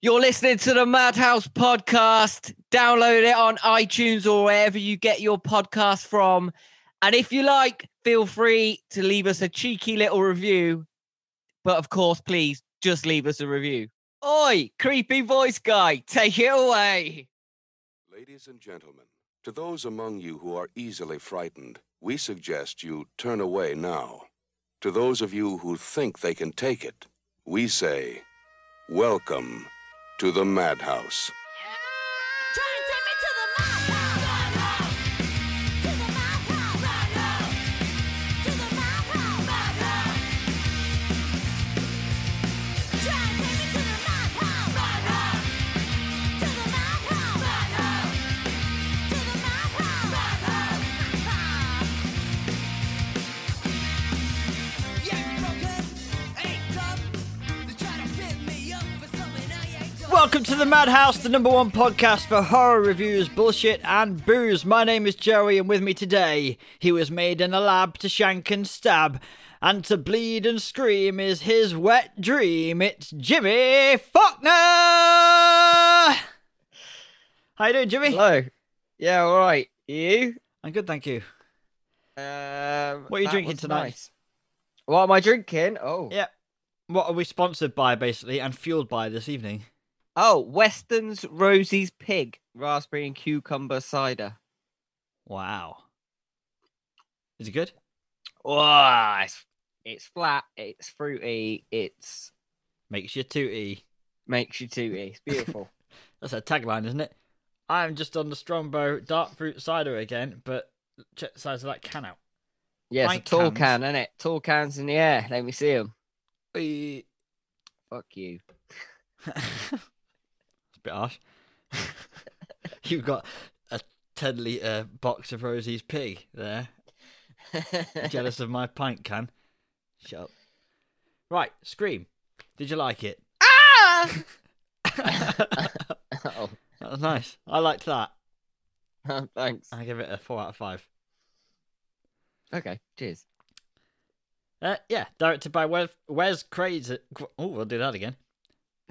You're listening to the Madhouse podcast. Download it on iTunes or wherever you get your podcast from. And if you like, feel free to leave us a cheeky little review. But of course, please just leave us a review. Oi, creepy voice guy, take it away. Ladies and gentlemen, to those among you who are easily frightened, we suggest you turn away now. To those of you who think they can take it, we say, Welcome to the Madhouse. Welcome to the Madhouse, the number one podcast for horror reviews, bullshit, and booze. My name is Joey, and with me today, he was made in a lab to shank and stab, and to bleed and scream is his wet dream. It's Jimmy Faulkner. How you doing, Jimmy? Hello. Yeah, all right. You? I'm good, thank you. Um, What are you drinking tonight? nice. What am I drinking? Oh. Yeah. What are we sponsored by, basically, and fueled by this evening? Oh, Weston's Rosie's Pig raspberry and cucumber cider. Wow. Is it good? Oh, it's, it's flat, it's fruity, it's Makes you tooty. makes you tooty. It's beautiful. That's a tagline, isn't it? I'm just on the Strongbow dark fruit cider again, but check the size of that can out. yeah, it's a tall cans. can, isn't it? Tall cans in the air. Let me see them. Fuck you. bit harsh. You've got a 10 litre box of Rosie's pig there. Jealous of my pint can. Shut up. Right, Scream. Did you like it? ah! that oh, was nice. I liked that. thanks. I give it a 4 out of 5. Okay, cheers. Uh, yeah, directed by Wes, Wes Craven. Oh, we'll do that again.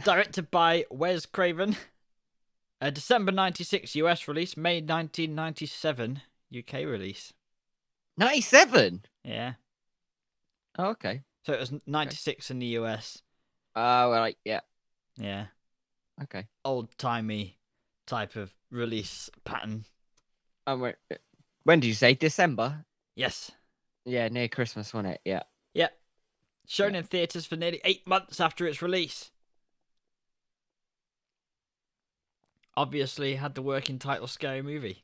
Directed by Wes Craven. A December 96 US release, May 1997 UK release. 97? Yeah. Oh, okay. So it was 96 in the US. Oh, right, yeah. Yeah. Okay. Old timey type of release pattern. Um, wait, when did you say? December? Yes. Yeah, near Christmas, wasn't it? Yeah. Yep. Shown in theatres for nearly eight months after its release. Obviously had the working title Scary Movie.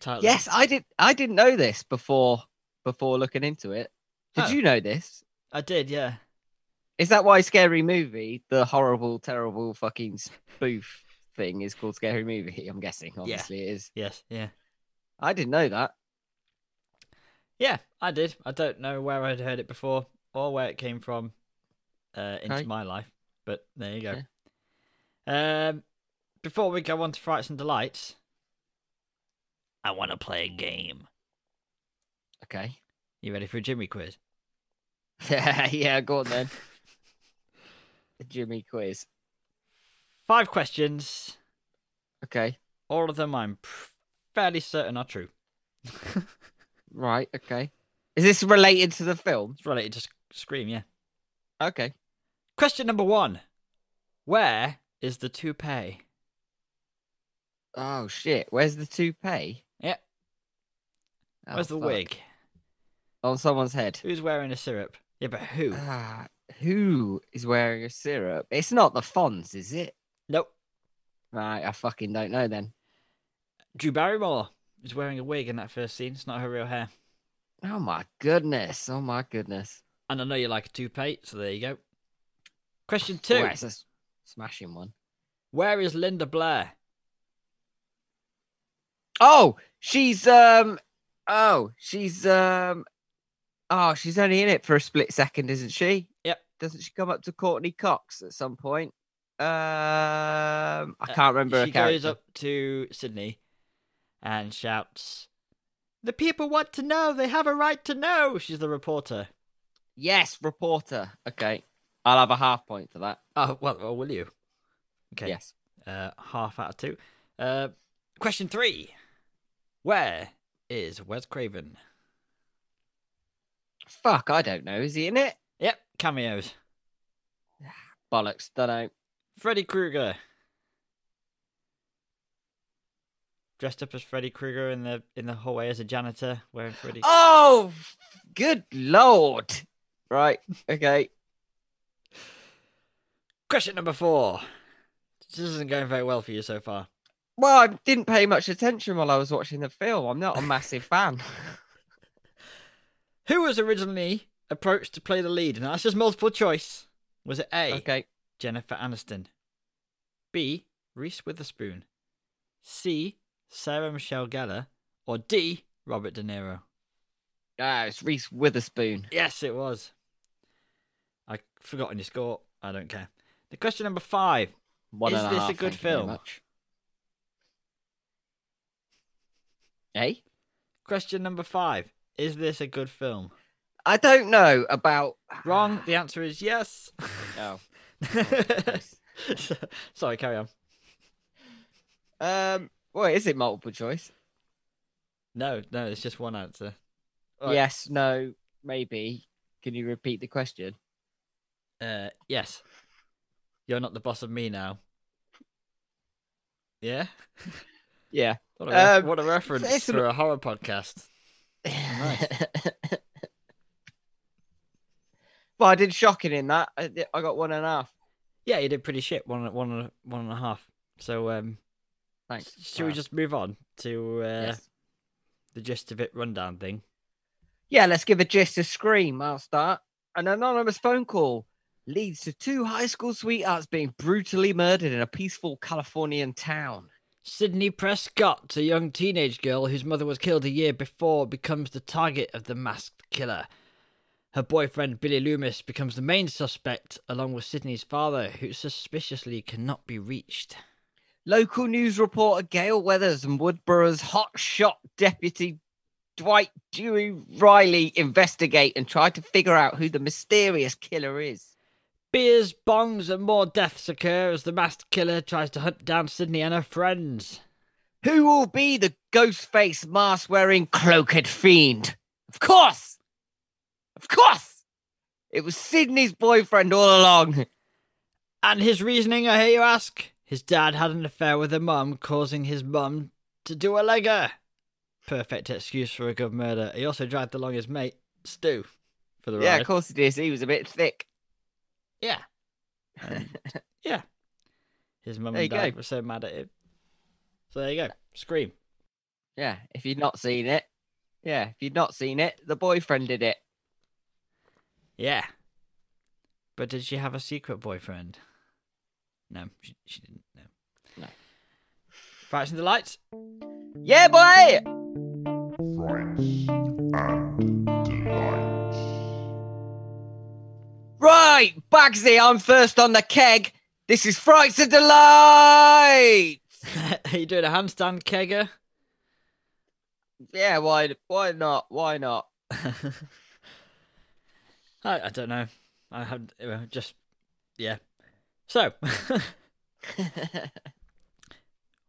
Title. Yes, I did. I didn't know this before before looking into it. Did Oh. you know this? I did, yeah. Is that why Scary Movie, the horrible, terrible fucking spoof thing, is called Scary Movie? I'm guessing. Obviously, it is. Yes, yeah. I didn't know that. Yeah, I did. I don't know where I'd heard it before or where it came from uh, into Okay. my life, but there you go. Um, before we go on to Frights and Delights, I want to play a game. Okay. You ready for a Jimmy quiz? yeah, go on then. The Jimmy quiz. Five questions. Okay. All of them I'm fairly certain are true. Right. Okay. Is this related to the film? It's related to Scream, yeah. Okay. Question number one Where is the toupee? Oh shit! Where's the toupee? Yeah. Oh, Where's the fuck. wig? on someone's head? Who's wearing a syrup? Yeah, but who? Ah, who is wearing a syrup? It's not the Fonz, is it? nope. Right, I fucking don't know then. Drew Barrymore is wearing a wig in that first scene. It's not her real hair. Oh my goodness! Oh my goodness! And I know you like a toupee, so there you go. Question two Oh, it's a smashing one. Where is Linda Blair? Oh, she's um. Oh, she's um. Oh, she's only in it for a split second, isn't she? Yep. Doesn't she come up to Courteney Cox at some point? Um, I Uh, can't remember her She goes up to Sidney and shouts, The people want to know. They have a right to know. She's the reporter. Yes, reporter. Okay, I'll have a half point for that. Oh, well, well will you? Okay. Yes. Uh, half out of two. Uh, question three. Where is Wes Craven? Fuck, I don't know. Is he in it? Yep, cameos. Bollocks. Don't know. Freddy Krueger. Dressed up as Freddy Krueger in the in the hallway as a janitor, wearing Freddy. Oh, good lord. Right. Okay. Question number four. This isn't going very well for you so far. Well, I didn't pay much attention while I was watching the film. I'm not a massive fan. Who was originally approached to play the lead? And that's just multiple choice. Was it A. Okay. Jennifer Aniston, B. Reese Witherspoon, C. Sarah Michelle Gellar, or D. Robert De Niro? Ah, it's Reese Witherspoon. Yes, it was. I forgotten your score. I don't care. The question number five. One Is this a half, good thank you very film? much. Eh? Question number five. Is this a good film? I don't know about. Wrong. The answer is yes. Oh. Sorry, carry on. Um. Well, is it multiple choice? No, no, it's just one answer. Right. Yes. No. Maybe. Can you repeat the question? Uh, yes. You're not the boss of me now. Yeah. Yeah. What a, ref- Um, what a reference it's an- for a horror podcast. Nice. well, I did shocking in that. I, did- I got one and a half. Yeah, you did pretty shit. One, one, and a- one and a half. So, um, Thanks. should we just move on to uh, Yes. the gist of it rundown thing? Yeah, let's give a gist a scream. I'll start. An anonymous phone call leads to two high school sweethearts being brutally murdered in a peaceful Californian town. Sidney Prescott, a young teenage girl whose mother was killed a year before, becomes the target of the masked killer. Her boyfriend Billy Loomis becomes the main suspect, along with Sidney's father, who suspiciously cannot be reached. Local news reporter Gale Weathers and Woodsboro's hotshot deputy Dwight Dewey Riley investigate and try to figure out who the mysterious killer is. Beers, bongs, and more deaths occur as the masked killer tries to hunt down Sidney and her friends. Who will be the ghost face mask wearing cloaked fiend? Of course! Of course! It was Sidney's boyfriend all along. And his reasoning, I hear you ask? His dad had an affair with her mum, causing his mum to do a legger. Perfect excuse for a good murder. He also dragged along his mate, Stu, for the Yeah, ride. Yeah, of course it is. He was a bit thick. Yeah. Um, and, yeah. His mum There and dad go. were so mad at him. So there you go. Scream. Yeah, if you'd not seen it, yeah, if you'd not seen it, the boyfriend did it. Yeah. But did she have a secret boyfriend? No, she, she didn't. No. No. Fights the lights. Yeah, boy! Right, Bagsy, I'm first on the keg. This is Frights of Delight! Are you doing a handstand kegger? Yeah, why, why not? Why not? I, I don't know. I had uh, just yeah. So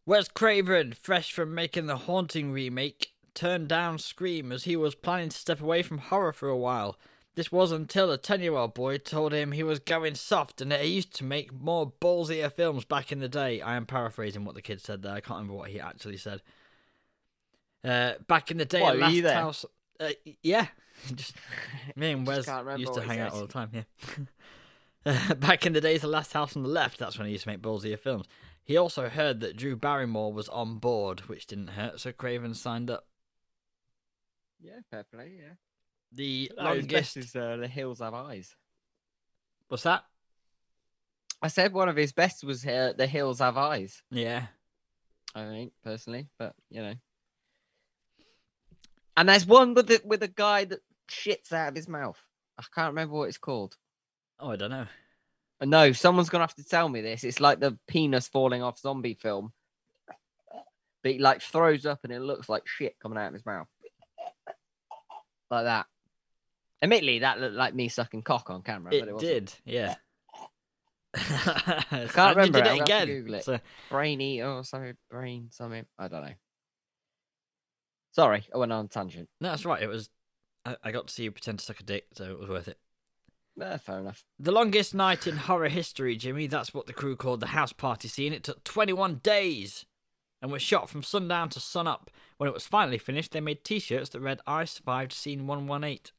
Wes Craven, fresh from making the Haunting remake, turned down Scream as he was planning to step away from horror for a while. This was until a 10 year old boy told him he was going soft and that he used to make more ballsier films back in the day. I am paraphrasing what the kid said there. I can't remember what he actually said. Uh, back in the day, What, at Last? House. Uh, yeah. Just me and Wes used to hang out all the time. Yeah. Uh, back in the days, the last house on the left. That's when he used to make ballsier films. He also heard that Drew Barrymore was on board, which didn't hurt. So Craven signed up. Yeah, fair play, yeah. The longest. is uh, The Hills Have Eyes. What's that? I said one of his best was uh, The Hills Have Eyes, Yeah. I think, personally, but, you know. And there's one with the, with a guy that shits out of his mouth. I can't remember what it's called. Oh, I don't know. Uh, No, someone's gonna have to tell me this. It's like the penis falling off zombie film. But he like throws up and it looks like shit coming out of his mouth. Like that. Admittedly, that looked like me sucking cock on camera. but It it did. Yeah. I can't remember Did it, it I'll have to again. Google it. So, Brain eater or something. Brain something. I don't know. Sorry, I went on a tangent. no, that's right. It was. I, I got to see you pretend to suck a dick, so it was worth it. Eh, fair enough. The longest night in horror history, Jimmy. That's what the crew called the house party scene. It took 21 days and was shot from sundown to sunup. When it was finally finished, they made t shirts that read, I survived scene 118.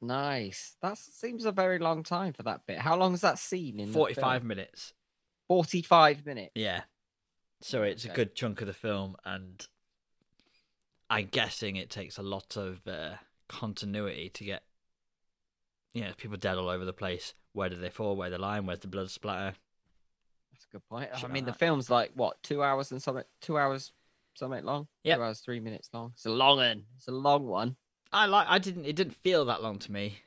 Nice. That seems a very long time for that bit. How long is that scene in 45 film? minutes. 45 minutes. Yeah. So it's a good chunk of the film, and I'm guessing it takes a lot of uh, continuity to get, you know, people dead all over the place. Where did they fall? Where the line? Where's the blood splatter? That's a good point. I mean, the that. film's like, what, two hours and something? Two hours, something long? Yeah, Two hours, three minutes long. It's a long one. It's a long one. I like. I didn't. It didn't feel that long to me,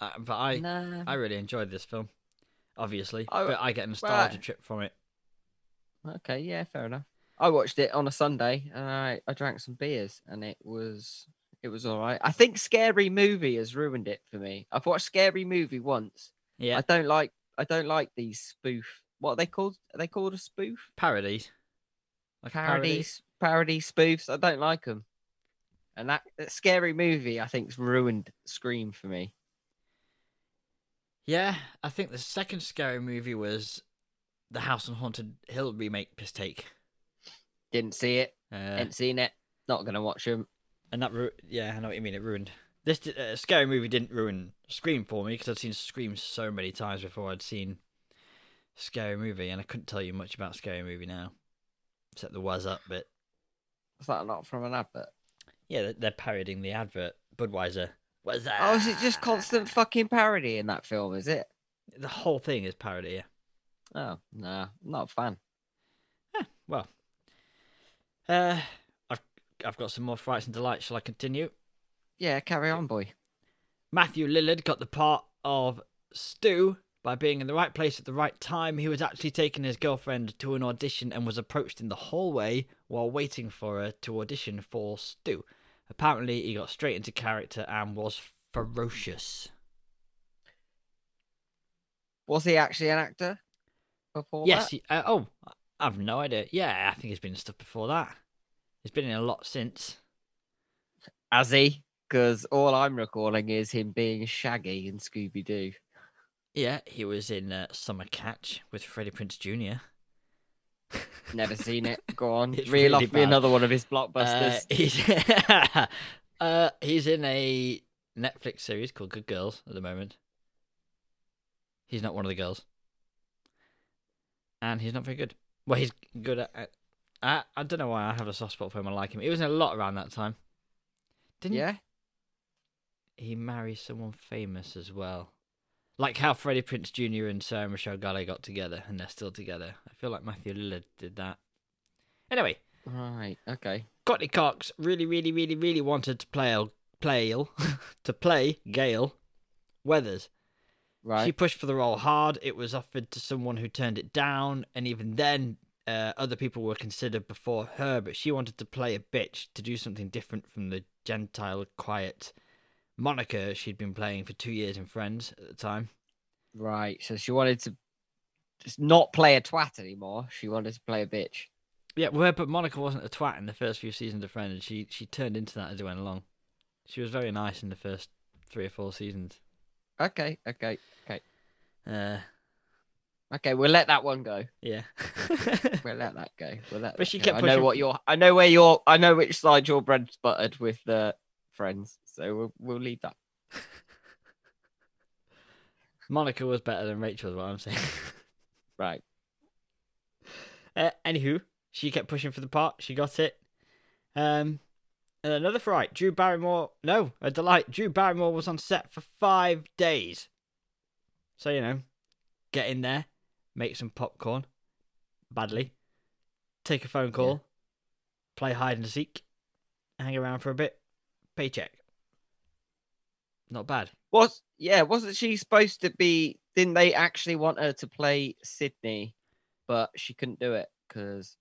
uh, but I. I really enjoyed this film. Obviously, Oh, but I get a nostalgia right. trip from it. Okay, yeah, fair enough. I watched it on a Sunday and I, I drank some beers and it was it was all right. I think Scary Movie has ruined it for me. I've watched Scary Movie once. Yeah, I don't like I don't like these spoof. What are they called? Are they called a spoof? parodies. Like a parody. Parodies, parody spoofs. I don't like them. And that, that Scary Movie, I think's ruined Scream for me. Yeah, I think the second scary movie was the House on Haunted Hill remake piss take. Didn't see it. Uh, Ain't seen it. Not gonna watch them. and that ru- yeah, I know what you mean. It ruined this uh, scary movie. Didn't ruin Scream for me because I'd seen Scream so many times before I'd seen Scary Movie, and I couldn't tell you much about Scary Movie now, except the was up bit. Is that not from an advert? Yeah, they're, parodying the advert. Budweiser. What's that? Oh, is it just constant fucking parody in that film? Is it? The whole thing is parody. Yeah. Oh, no, not a fan. Well, uh, I've I've got some more frights and delights. Shall I continue? Yeah, carry on, boy. Matthew Lillard got the part of Stu by being in the right place at the right time. He was actually taking his girlfriend to an audition and was approached in the hallway while waiting for her to audition for Stu. Apparently, he got straight into character and was ferocious. Was he actually an actor before yes. that? He, uh, oh, I've no idea. Yeah, I think he's been in stuff before that. He's been in a lot since. Has he? Because all I'm recalling is him being Shaggy in Scooby Doo. Yeah, he was in uh, Summer Catch with Freddie Prinze Jr. Never seen it. Go on, It's reel really off me another one of his Uh, blockbusters. he's uh, he's in a Netflix series called Good Girls at the moment. He's not one of the girls, and he's not very good. Well, he's good at. at I I don't know why I have a soft spot for him. I like him. He was in a lot around that time. Didn't yeah, he marry someone famous as well? Like how Freddie Prinze Jr. and Sarah Michelle Gellar got together, and they're still together. I feel like Matthew Lillard did that. Anyway, right. Okay. Courteney Cox really, really, really, really wanted to play play to play Gale Weathers. Right. She pushed for the role hard. It was offered to someone who turned it down, and even then, uh, other people were considered before her. But she wanted to play a bitch to do something different from the gentile, quiet moniker she'd been playing for two years in Friends at the time. Right. So she wanted to just not play a twat anymore. She wanted to play a bitch. Yeah, well, but Monica wasn't a twat in the first few seasons of Friends. She she turned into that as it went along. She was very nice in the first three or four seasons. Okay. Okay. Okay. Uh, Okay. We'll let that one go. yeah. We'll let that go. We'll let But that she go. kept I know what you're. I know where you're. I know which side your bread's buttered with the friends. So we'll we'll leave that. Monica was better than Rachel, is what I'm saying. Right. Uh, anywho, she kept pushing for the part. She got it. Um, and another fright. Drew Barrymore. No, a delight. Drew Barrymore was on set for five days. So you know, get in there, make some popcorn, badly, take a phone call, play hide and seek, hang around for a bit, paycheck. Not bad. Was yeah, wasn't she supposed to be? Didn't they actually want her to play Sidney, but she couldn't do it because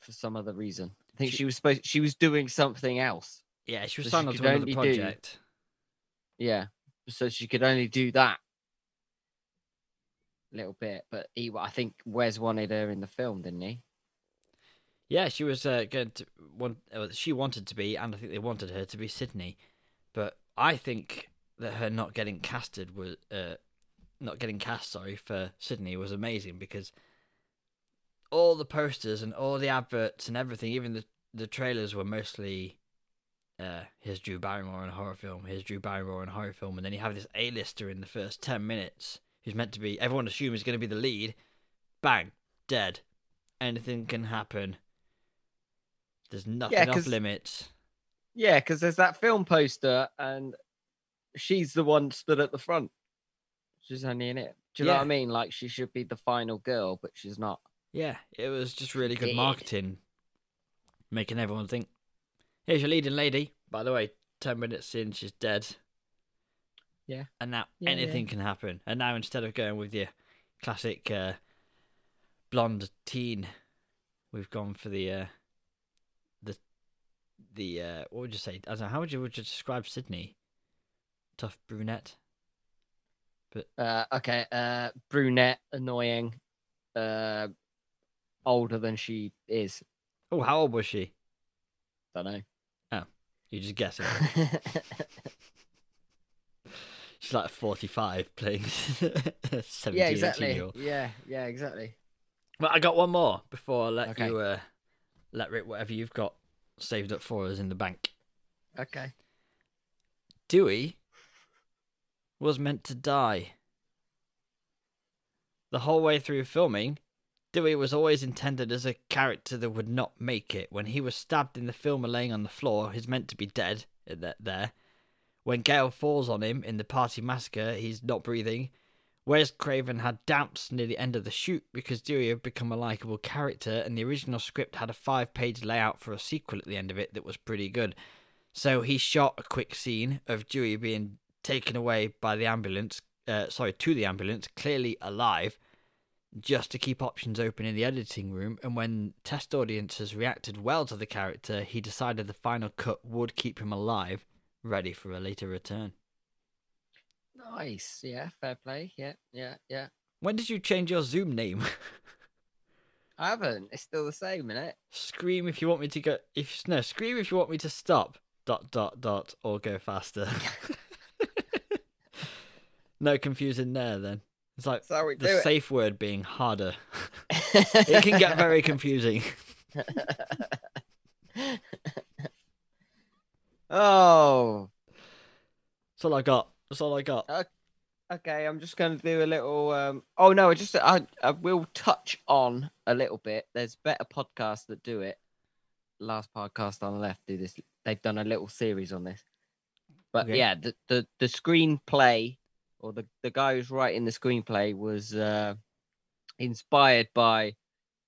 for some other reason. I think She- she, was supposed. She was doing something else. Yeah, she was So signed on to another only do- project. Yeah, so she could only do that. little bit, but he, I think Wes wanted her in the film, didn't he? Yeah, she was uh, going to want. Uh, she wanted to be, and I think they wanted her to be Sidney. I think that her not getting casted was, uh, not getting cast, sorry, for Sidney was amazing because all the posters and all the adverts and everything, even the the trailers were mostly. Uh, here's Drew Barrymore in a horror film. Here's Drew Barrymore in a horror film, and then you have this A-lister in the first ten minutes who's meant to be. Everyone assumes is going to be the lead. Bang, dead. Anything can happen. There's nothing off 'cause- limits. Yeah, because there's that film poster, and she's the one stood at the front. She's only in it. Do you know what I mean? Like she should be the final girl, but she's not. Yeah, it was just really good marketing, making everyone think, "Here's your leading lady." By the way, ten minutes in, she's dead. Yeah. and now Yeah, yeah. anything can happen. And now instead of going with your classic uh, blonde teen, we've gone for the uh, the the uh, what would you say? I don't know. How would you would you describe Sidney? Tough brunette. Uh, okay, uh, brunette, annoying, uh, older than she is. Oh, how old was she? Don't know. Oh, you just guess it. She's like 45 playing 17 yeah, exactly. Yeah, yeah, exactly. Well, I got one more before I let Okay. you uh, let rip whatever you've got saved up for us in the bank. Okay. Dewey was meant to die. The whole way through filming, Dewey was always intended as a character that would not make it. When he was stabbed in the film and laying on the floor, he's meant to be dead uh, there. When Gale falls on him in the party massacre, he's not breathing. Wes Craven had doubts near the end of the shoot because Dewey had become a likable character, and the original script had a five page layout for a sequel at the end of it that was pretty good. So he shot a quick scene of Dewey being taken away by the ambulance, uh, sorry, to the ambulance, clearly alive, just to keep options open in the editing room. And when test audiences reacted well to the character, he decided the final cut would keep him alive, ready for a later return. Nice. Yeah, fair play. Yeah, yeah, yeah. When did you change your Zoom name? I haven't. It's still the same, isn't it? scream if you want me to go. If no, scream if you want me to stop. Dot dot dot or go faster. no confusing there. Then it's like the it. safe word being harder. it can get very confusing. oh, That's all I got. That's all I got. okay. I'm just going to do a little. Um... Oh no, I just I I will touch on a little bit. There's better podcasts that do it. Last podcast on the left do this. They've done a little series on this. But Okay. yeah, the, the the screenplay or the the guy who's writing the screenplay was uh inspired by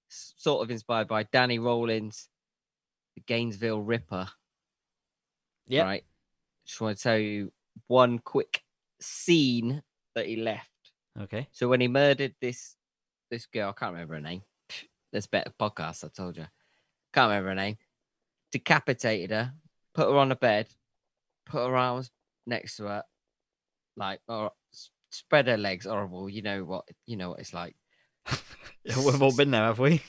sort of inspired by Danny Rolling, the Gainesville Ripper. Yeah. Right. Just want to tell you one quick scene that he left. Okay. So when he murdered this this girl, I can't remember her name. There's better podcasts, I told you. Can't remember her name. Decapitated her, put her on a bed, put her arms next to her, like or spread her legs. Horrible. You know what? You know what it's like. Yeah, We've all been there, have we?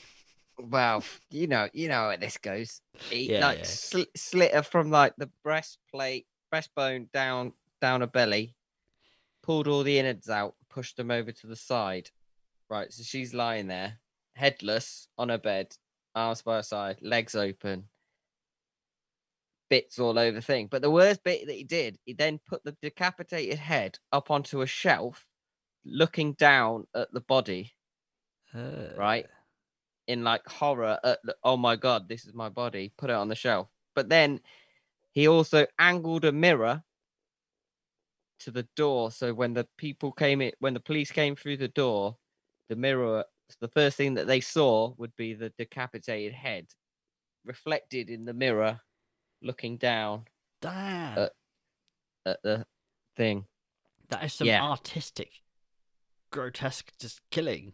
Well, you know, you know how this goes. He Yeah, like yeah. sli- slit her from like the breastplate, breastbone down down her belly, pulled all the innards out, pushed them over to the side. Right, so she's lying there, headless on her bed, arms by her side, legs open, bits all over the thing. But the worst bit that he did, he then put the decapitated head up onto a shelf, looking down at the body Uh, right? In like horror at the, oh my god, this is my body, put it on the shelf. But then he also angled a mirror to the door. So when the people came in, when the police came through the door, the mirror, the first thing that they saw would be the decapitated head reflected in the mirror, looking down Damn. uh, at the thing. that is some yeah. artistic, grotesque, just killing.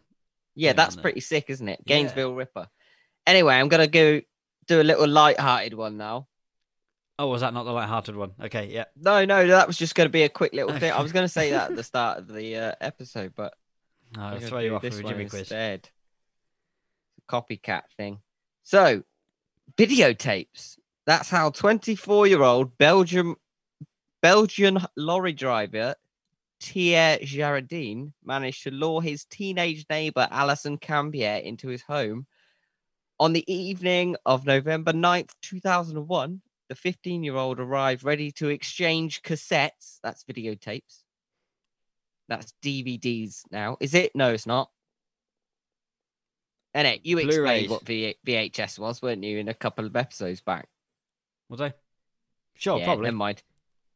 Yeah, that's pretty sick, isn't it? Yeah. Gainesville Ripper. Anyway, I'm gonna go do a little light-hearted one now. Oh, was that not the light-hearted one? Okay, yeah. No, no, that was just going to be a quick little thing. I was going to say that at the start of the uh, episode, but I'll throw you off with a Jimmy quiz. instead. Copycat thing. So, videotapes. That's how 24-year-old Belgium Belgian lorry driver Thierry Jaradin managed to lure his teenage neighbor Alison Cambier into his home. On the evening of November 9th, 2001, the 15-year-old arrived ready to exchange cassettes. That's videotapes. That's DVDs now. Is it? No, it's not. And you Blu-rays. explained what v- VHS was, weren't you, in a couple of episodes back? Was I? Sure, yeah, probably. Never mind.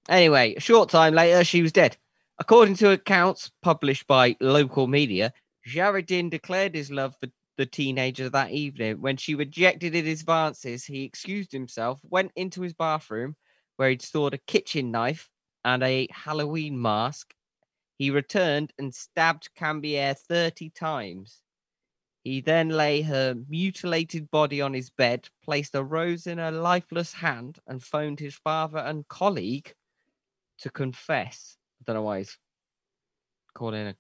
Anyway, a short time later, she was dead. According to accounts published by local media, Jaradin declared his love for the teenager that evening. When she rejected his advances, he excused himself, went into his bathroom where he'd stored a kitchen knife and a Halloween mask. He returned and stabbed Cambier 30 times. He then lay her mutilated body on his bed, placed a rose in her lifeless hand, and phoned his father and colleague to confess. I don't know why he's calling a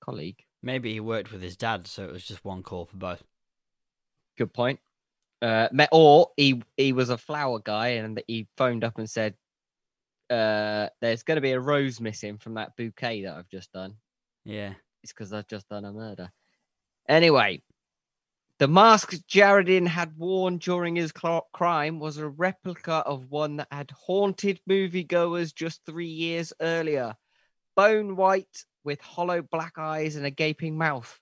colleague. Maybe he worked with his dad, so it was just one call for both. Good point. Uh, me- or he he was a flower guy, and he phoned up and said, uh, "There's going to be a rose missing from that bouquet that I've just done." Yeah. It's because I've just done a murder. Anyway, the mask Jaradin had worn during his cl- crime was a replica of one that had haunted moviegoers just three years earlier. Bone white with hollow black eyes and a gaping mouth.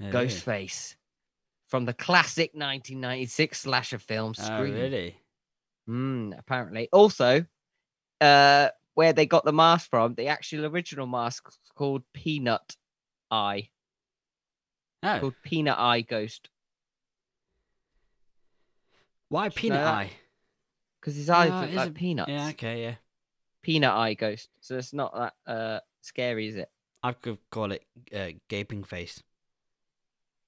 Oh, Ghostface. From the classic 1996 slasher film Oh, really? Mm, apparently. Also, uh, where they got the mask from, the actual original mask was called Peanut Eye. Oh, Called Peanut Eye Ghost. why Did you know peanut eye? Because his eyes look like it- peanuts. Yeah, okay, yeah. Peanut Eye Ghost. So it's not that uh, scary, is it? I could call it uh, gaping face.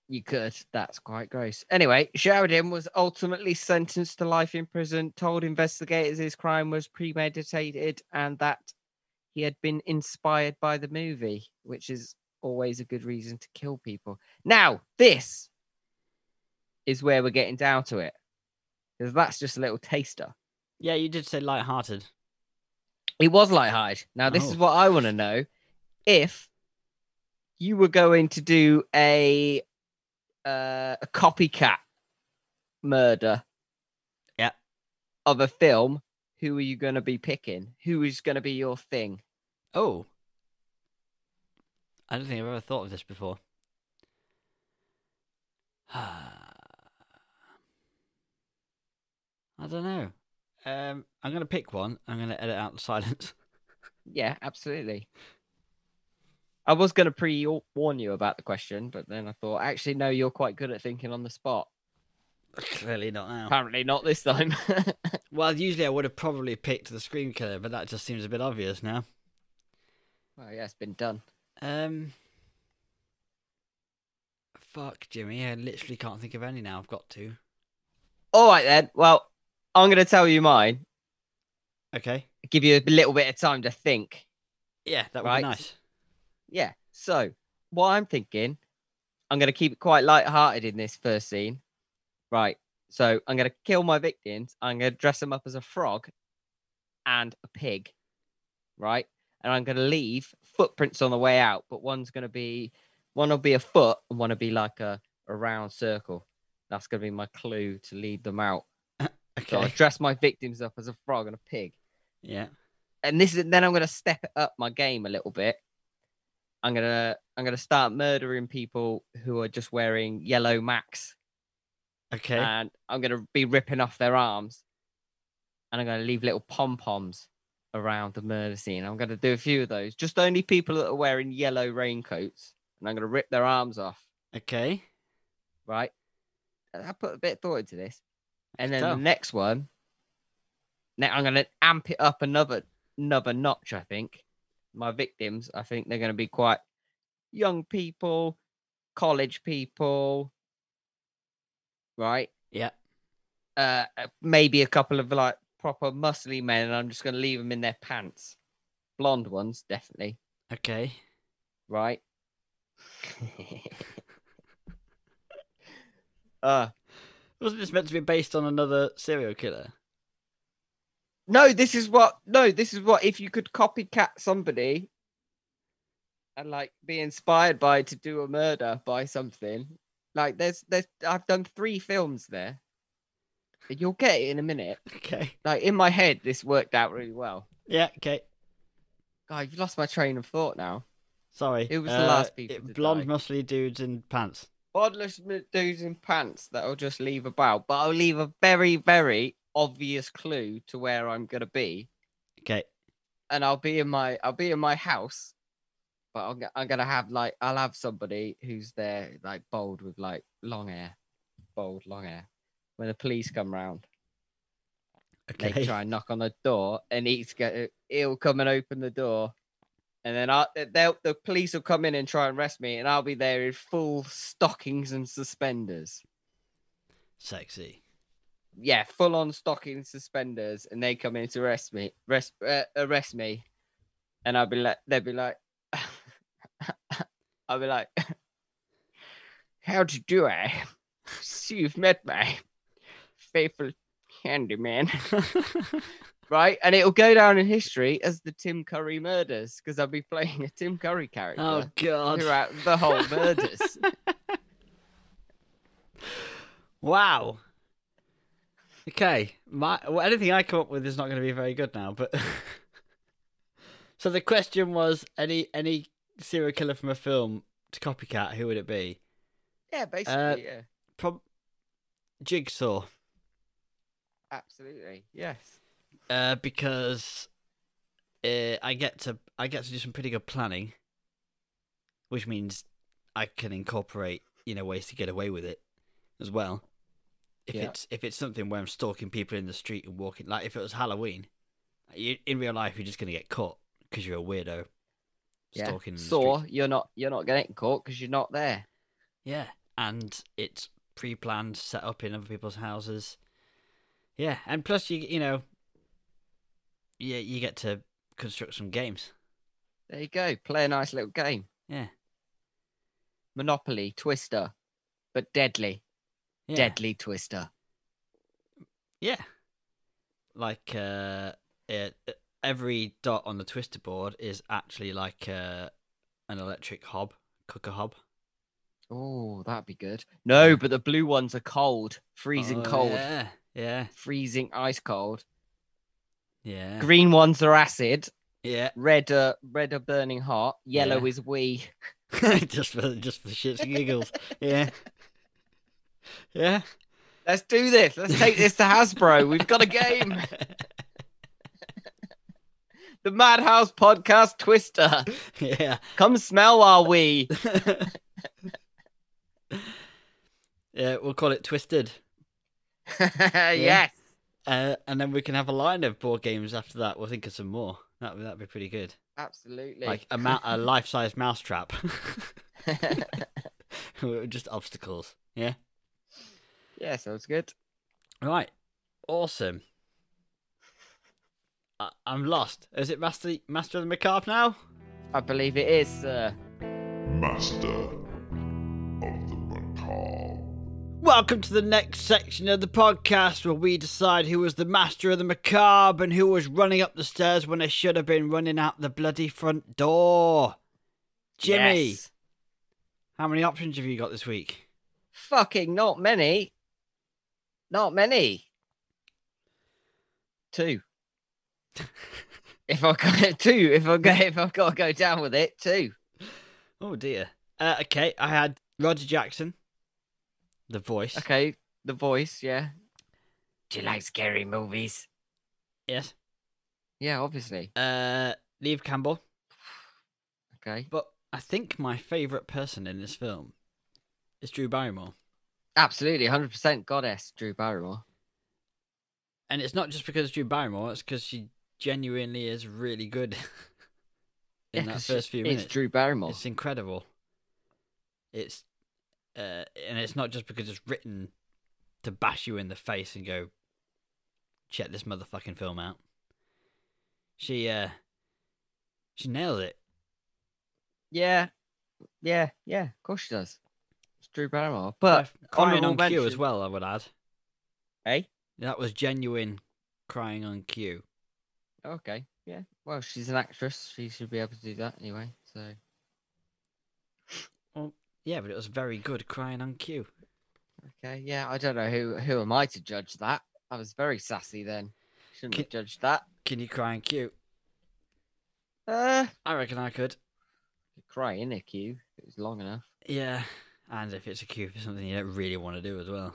You could. That's quite gross. Anyway, Sheridan was ultimately sentenced to life in prison, told investigators his crime was premeditated and that he had been inspired by the movie, which is always a good reason to kill people. Now, this is where we're getting down to it. Because that's just a little taster. Yeah, you did say light-hearted. It was lighthearted. Now, this is Oh. what I want to know. If you were going to do a uh, a copycat murder Yeah. of a film, who are you going to be picking? Who is going to be your thing? Oh. I don't think I've ever thought of this before. I don't know. Um, I'm going to pick one. I'm going to edit out the silence. Yeah, absolutely. I was going to pre warn you about the question, but then I thought, actually, no, you're quite good at thinking on the spot. Clearly not now. Apparently, not this time. Well, usually I would have probably picked the Scream Killer, but that just seems a bit obvious now. well, yeah, it's been done. Um, fuck, Jimmy. I literally can't think of any now. I've got to. All right, then. Well, I'm going to tell you mine. Okay. Give you a little bit of time to think. Yeah, that would Right. be nice. Yeah. So, what I'm thinking, I'm going to keep it quite light-hearted in this first scene. Right. So, I'm going to kill my victims. I'm going to dress them up as a frog and a pig. Right. And I'm going to leave footprints on the way out, but one's going to be one will be a foot and one will be like a, a round circle. That's going to be my clue to lead them out. So I Okay. dress my victims up as a frog and a pig. Yeah. and this is then I'm gonna step up my game a little bit. I'm gonna I'm gonna start murdering people who are just wearing yellow max, Okay. and I'm gonna be ripping off their arms, and I'm gonna leave little pom poms around the murder scene. I'm gonna do a few of those, just only people that are wearing yellow raincoats, and I'm gonna rip their arms off. okay. Right? I put a bit of thought into this, and then the next one. Now I'm gonna amp it up another another notch. I think my victims. I think they're gonna be quite young people, college people, right? Yeah. Uh, uh, maybe a couple of like proper muscly men, and I'm just gonna leave them in their pants. Blonde ones, definitely, Okay. right? uh, Wasn't this meant to be based on another serial killer? no, this is what. No, this is what. If you could copycat somebody and like be inspired by to do a murder by something, like there's there's I've done three films there. You'll get it in a minute. Okay. Like in my head, this worked out really well. Yeah. Okay. God, you've lost my train of thought now. Sorry. It was the last Uh, people it- Blonde, die? muscly dudes in pants. Bodless m- dudes in pants that I'll just leave about, but I'll leave a very, very obvious clue to where I'm gonna be, Okay. and I'll be in my I'll be in my house, but I'm, I'm gonna have like I'll have somebody who's there like bold with like long hair, bold long hair. When the police come round, okay. they try and knock on the door, and he's go he'll come and open the door, and then I they'll the police will come in and try and arrest me, and I'll be there in full stockings and suspenders. Sexy. Yeah, full on stocking suspenders, and they come in to arrest me, arrest, uh, arrest me, and I'll be like, they'll be like, I'll be like, how'd you do it? See, you've met my faithful handyman, right? And it'll go down in history as the Tim Curry murders because I'll be playing a Tim Curry character oh God. throughout the whole murders. Wow. Okay, my well, anything I come up with is not going to be very good now. But so the question was any any serial killer from a film to copycat, who would it be? yeah, basically, Uh, yeah, Prob Jigsaw, absolutely, yes. Uh, because uh, I get to I get to do some pretty good planning, which means I can incorporate you know ways to get away with it as well. If Yeah. it's if it's something where I'm stalking people in the street and walking, like if it was Halloween, you, in real life you're just gonna get caught because you're a weirdo. Yeah. Stalking in the Saw, street. you're not you're not getting caught because you're not there. Yeah, and it's pre-planned, set up in other people's houses. Yeah, and plus you you know, yeah, you get to construct some games. There you go. Play a nice little game. Yeah, Monopoly, Twister, but deadly. yeah, Deadly Twister. yeah. Like uh, it, every dot on the twister board is actually like uh, an electric hob, cooker hob. Oh, that'd be good. No, but the blue ones are cold, freezing Oh, cold, Yeah, yeah, freezing ice cold. Yeah, Green ones are acid. yeah. Red are red are burning hot. Yellow Yeah. is wee. just for just for shits and giggles. Yeah, yeah. Let's do this. Let's take this to Hasbro. We've got a game. The Madhouse Podcast Twister. yeah. Come smell our wee. yeah, we'll call it Twisted. yes. Uh, and then we can have a line of board games after that. We'll think of some more. That would that'd be pretty good. Absolutely. Like a, ma- a life-size mousetrap. Just obstacles. Yeah. yeah, sounds good. Right. Awesome. I- I'm lost. Is it Master Master of the Macabre now? I believe it is, sir. Master of the Macabre. Welcome to the next section of the podcast where we decide who was the master of the macabre and who was running up the stairs when they should have been running out the bloody front door. Jimmy, Yes. how many options have you got this week? Fucking not many. Not many. Two. if I got two, if I go, if I've got to go down with it, two. Oh dear. Uh, okay, I had Roger Jackson, the voice. Okay, the voice, yeah. Do you like scary movies? Yes. Yeah, obviously. Uh, Neve Campbell. Okay. But I think my favourite person in this film is Drew Barrymore. Absolutely, 100% goddess, Drew Barrymore. And it's not just because it's Drew Barrymore, it's because she genuinely is really good in Yeah, that first few it's minutes. Drew Barrymore. It's incredible. It's uh, and it's not just because it's written to bash you in the face and go, check this motherfucking film out. She uh, she nails it. Yeah, Yeah, yeah, of course she does. It's Drew Barrymore. But crying on cue as well. I would add eh? that was genuine crying on cue. Okay, yeah. Well, she's an actress. She should be able to do that anyway. So Yeah, but it was very good crying on cue. okay, yeah. I don't know who who am I to judge that. I was very sassy then. Shouldn't have judged that. Can you cry on cue? Uh, I reckon I could. cry in a queue if it was long enough. Yeah, and if it's a cue for something you don't really want to do as well.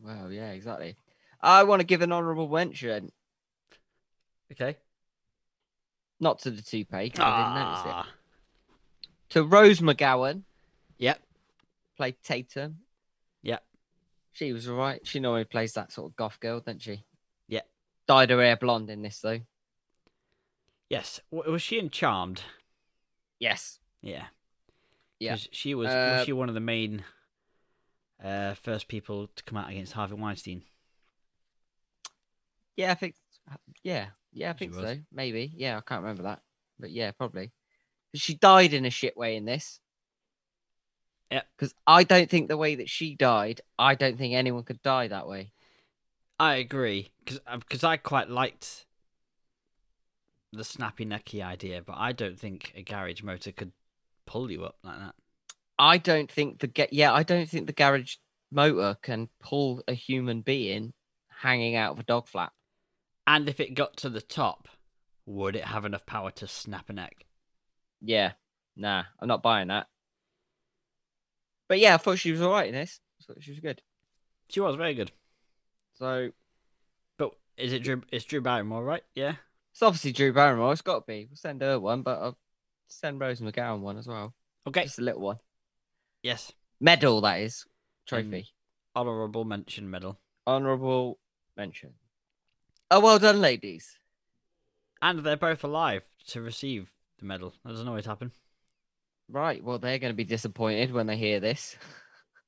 Well, yeah, exactly. I want to give an honourable mention, Okay. not to the toupee, 'cause I didn't notice it, Ah. to Rose McGowan, Yep. played Tatum. Yep. She was alright. She normally plays that sort of goth girl, doesn't she? Yeah. Dyed her hair blonde in this though. Yes. W- Was she in Charmed? Yes. Yeah. Yeah. She was. Uh, was she one of the main uh, first people to come out against Harvey Weinstein? Yeah, I think. Yeah, yeah, I think so. Maybe. Yeah, I can't remember that, but yeah, probably. She died in a shit way in this. Yeah. Because I don't think the way that she died, I don't think anyone could die that way. I agree because um, I quite liked the snappy necky idea, but I don't think a garage motor could pull you up like that. I don't think the get. Yeah, I don't think the garage motor can pull a human being hanging out of a dog flap. And if it got to the top, would it have enough power to snap a neck? Yeah, nah, I'm not buying that. But yeah, I thought she was alright in this. I thought she was good. She was very good. So But is it Drew? It's Drew Barrymore, right? Yeah. it's obviously Drew Barrymore. It's got to be. We'll send her one, but I'll send Rose McGowan one as well. Okay. Just a little one. Yes. Medal, that is. Trophy. Honorable mention medal. Honourable mention. Oh, well done, ladies. And they're both alive to receive the medal. That doesn't always happen. Right. Well, they're going to be disappointed when they hear this.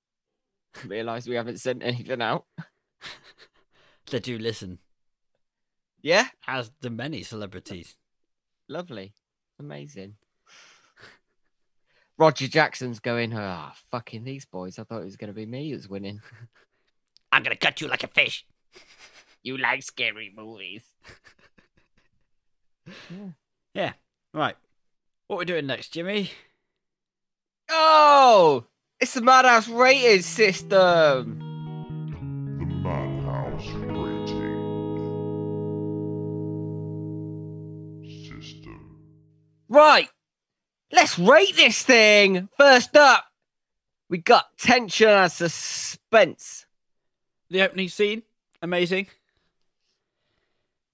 Realise we haven't sent anything out. They do listen, Yeah. as the many celebrities. Lovely. Amazing. Roger Jackson's going, ah, fucking these boys. I thought it was going to be me who's winning. I'm gonna cut you like a fish. You like scary movies. Yeah. Right. What we doing next, Jimmy? Oh, it's the Madhouse rating system. The Madhouse Rating System. Right. Let's rate this thing. First up, we got tension and suspense. The opening scene, amazing.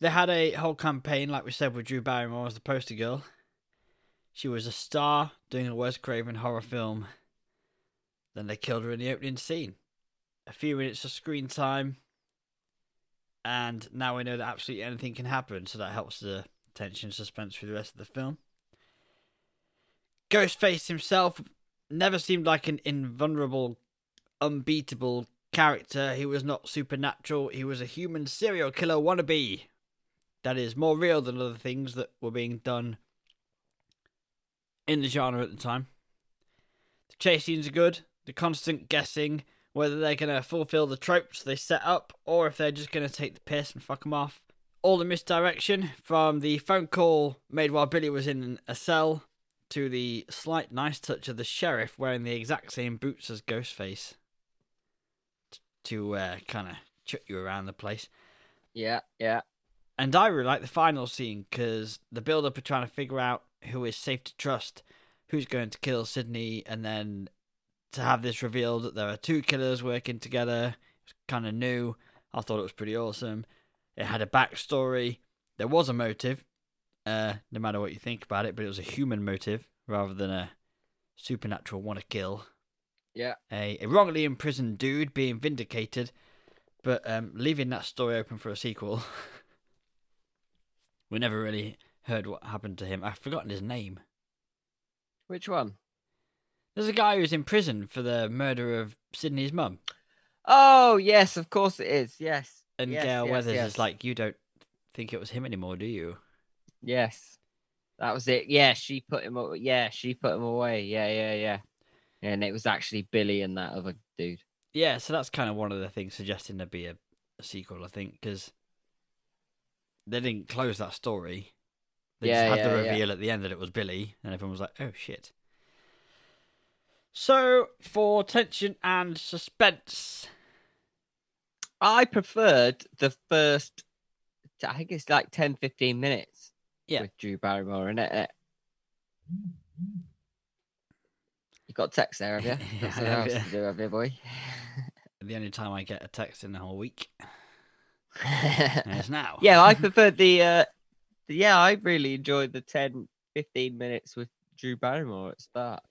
They had a whole campaign, like we said, with Drew Barrymore as the poster girl. She was a star doing a Wes Craven horror film. Then they killed her in the opening scene. A few minutes of screen time. And now we know that absolutely anything can happen, so that helps the tension suspense through the rest of the film. Ghostface himself never seemed like an invulnerable, unbeatable character. He was not supernatural. He was a human serial killer wannabe. That is more real than other things that were being done in the genre at the time. The chase scenes are good. The constant guessing whether they're going to fulfill the tropes they set up or if they're just going to take the piss and fuck them off. All the misdirection from the phone call made while Billy was in a cell to the slight nice touch of the sheriff wearing the exact same boots as Ghostface t- to uh, kind of chuck you around the place. Yeah, yeah. And I really like the final scene because the build up of trying to figure out who is safe to trust, who's going to kill Sidney, and then to have this revealed that there are two killers working together. It's kind of new. I thought it was pretty awesome. It had a backstory. There was a motive, uh, no matter what you think about it, but it was a human motive rather than a supernatural want to kill. Yeah. A, a wrongly imprisoned dude being vindicated, but um, leaving that story open for a sequel. we never really heard what happened to him. I've forgotten his name. Which one? There's a guy who's in prison for the murder of Sidney's mum. Oh, yes, of course it is. Yes. And Yes, Gale yes, Weathers yes. is like, you don't think it was him anymore, do you? Yes. That was it. Yeah, she put him. aw- Yeah, she put him away. Yeah, yeah, yeah. And it was actually Billy and that other dude. Yeah, so that's kind of one of the things suggesting there be a, a sequel, I think, because they didn't close that story. They Yeah, just had the yeah, yeah. reveal at the end that it was Billy, and everyone was like, oh shit. So, for tension and suspense, I preferred the first. I think it's like 10, 15 minutes. Yeah. With Drew Barrymore in it. eh? You got text there, have you? Yeah, have, else yeah. to do, have you, boy? the only time I get a text in the whole week is now. yeah, I preferred the. uh Yeah, I really enjoyed the 10, 15 minutes with Drew Barrymore at start.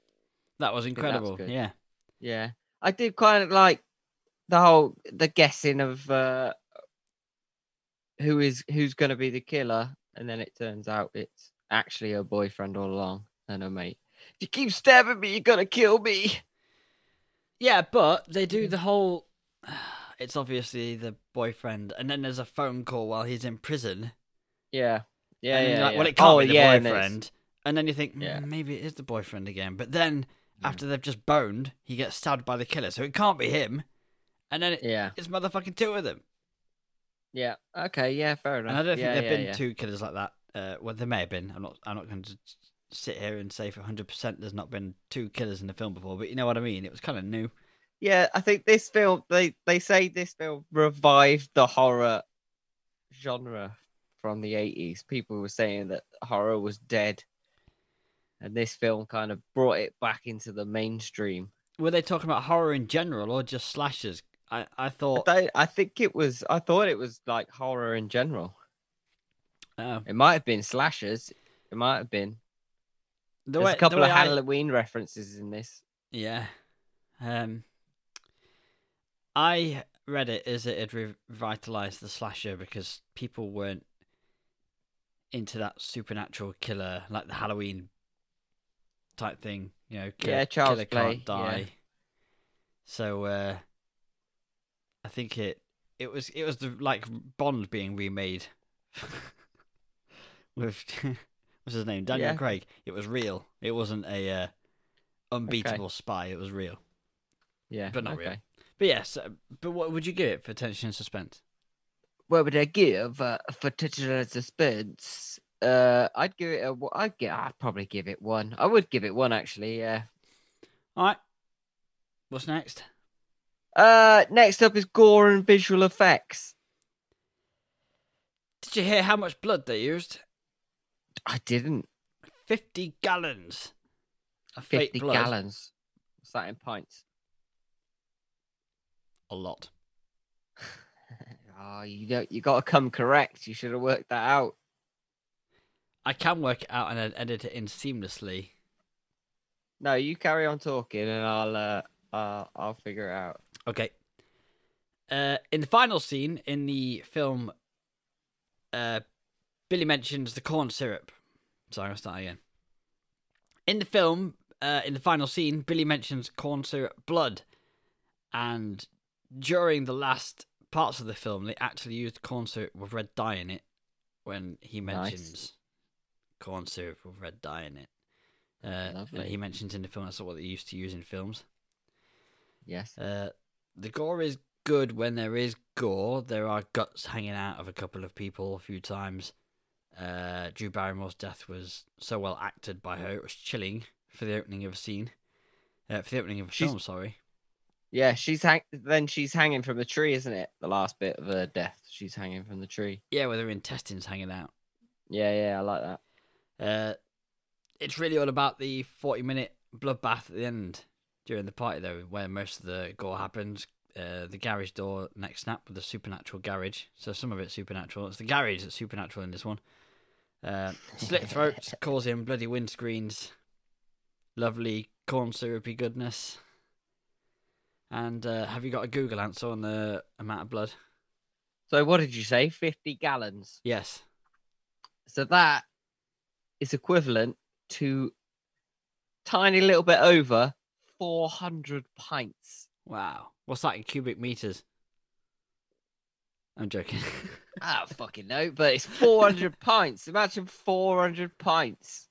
that was incredible. Yeah. Yeah, I did quite like the whole the guessing of uh who is who's going to be the killer, and then it turns out it's actually her boyfriend all along and her mate. If you keep stabbing me, you're gonna kill me. Yeah, but they do the whole. It's obviously the boyfriend, and then there's a phone call while he's in prison. Yeah, yeah, and yeah. like, yeah. well, it can't oh, be the yeah, and boyfriend. And then you think, Yeah. "Mm, maybe it is the boyfriend again. But then Yeah. after they've just boned, he gets stabbed by the killer, so it can't be him. And then it, Yeah, it's motherfucking two of them. yeah. Okay, yeah, fair enough. And I don't think yeah, there've yeah, been yeah. two killers like that. Uh, well, there may have been. I'm not. I'm not going to sit here and say for 100 percent there's not been two killers in the film before. But you know what I mean. It was kind of new. Yeah, I think this film they they say this film revived the horror genre from the 80s. People were saying that horror was dead. And this film kind of brought it back into the mainstream. Were they talking about horror in general or just slashers? I I I, thought. don't- I think it was I thought it was like horror in general. Oh, It might have been slashers. It might have been. the There's way, a couple the of way I- Halloween references in this. Yeah. Um I read it as it had revitalized the slasher because people weren't into that supernatural killer like the Halloween type thing, you know, killer, Yeah, Child's killer can't Play, yeah. die. So uh I think it it was it was the like Bond being remade with what's his name? Daniel Yeah. Craig. It was real. It wasn't a uh, unbeatable spy. It was real. Yeah. But not real. But yes, but what would you give it for tension and suspense? What would I give uh, for titular suspense? Uh, I'd give it a. I'd get. I'd probably give it one. I would give it one actually. Yeah. All right. What's next? Uh, next up is gore and visual effects. Did you hear how much blood they used? I didn't. Fifty gallons Fifty gallons. What's that in pints? A lot. Oh, you don't. You got to come correct. You should have worked that out. I can work it out and then edit it in seamlessly. No, you carry on talking, and I'll. Uh, uh, I'll figure it out. Okay. Uh, in the final scene in the film, uh, Billy mentions the corn syrup. Sorry, I'll start again. In the film, uh, in the final scene, Billy mentions corn syrup blood, and during the last parts of the film, they actually used corn syrup with red dye in it when he Nice. mentions corn syrup with red dye in it. Uh, he mentions in the film that's what they used to use in films. Yes. Uh, the gore is good when there is gore. There are guts hanging out of a couple of people a few times. Uh, Drew Barrymore's death was so well acted by her; it was chilling for the opening of a scene. Uh, for the opening of a She's- film, sorry. Yeah, she's hang. Then she's hanging from the tree, isn't it? The last bit of her death. She's hanging from the tree. Yeah, with her intestines hanging out. Yeah, yeah, I like that. Uh, it's really all about the forty-minute bloodbath at the end during the party, though, where most of the gore happens. Uh, the garage door next snap with the supernatural garage. So some of it's supernatural. It's the garage that's supernatural in this one. Uh, slit throats, causing bloody windscreens, lovely corn syrupy goodness. And uh, have you got a Google answer on the amount of blood? So what did you say? Fifty gallons. Yes. So that is equivalent to tiny little bit over four hundred pints. Wow. What's that in cubic meters? I'm joking. I don't fucking know, but it's 400 pints. Imagine 400 pints.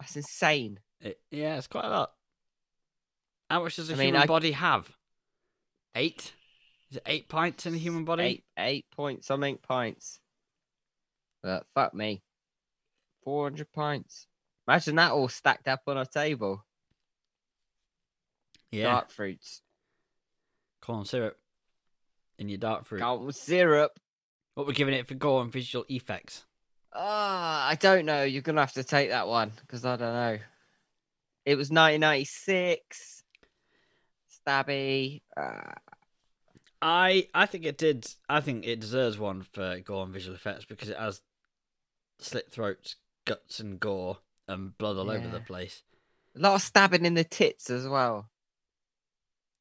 That's insane. It- yeah, it's quite a lot. How much does a I mean, human I- body have? Eight? Is it eight pints in a human body? Eight, eight point something pints. But fuck me. 400 pints. Imagine that all stacked up on a table. Yeah. Dark fruits. Corn syrup in your dark fruit. Can't syrup. What we're giving it for gore and visual effects? Ah, I don't know. You're gonna have to take that one because I don't know. It was 1996. Stabby. Uh, I I think it did. I think it deserves one for gore and visual effects because it has slit throats, guts and gore, and blood all over the place. a lot of stabbing in the tits as well.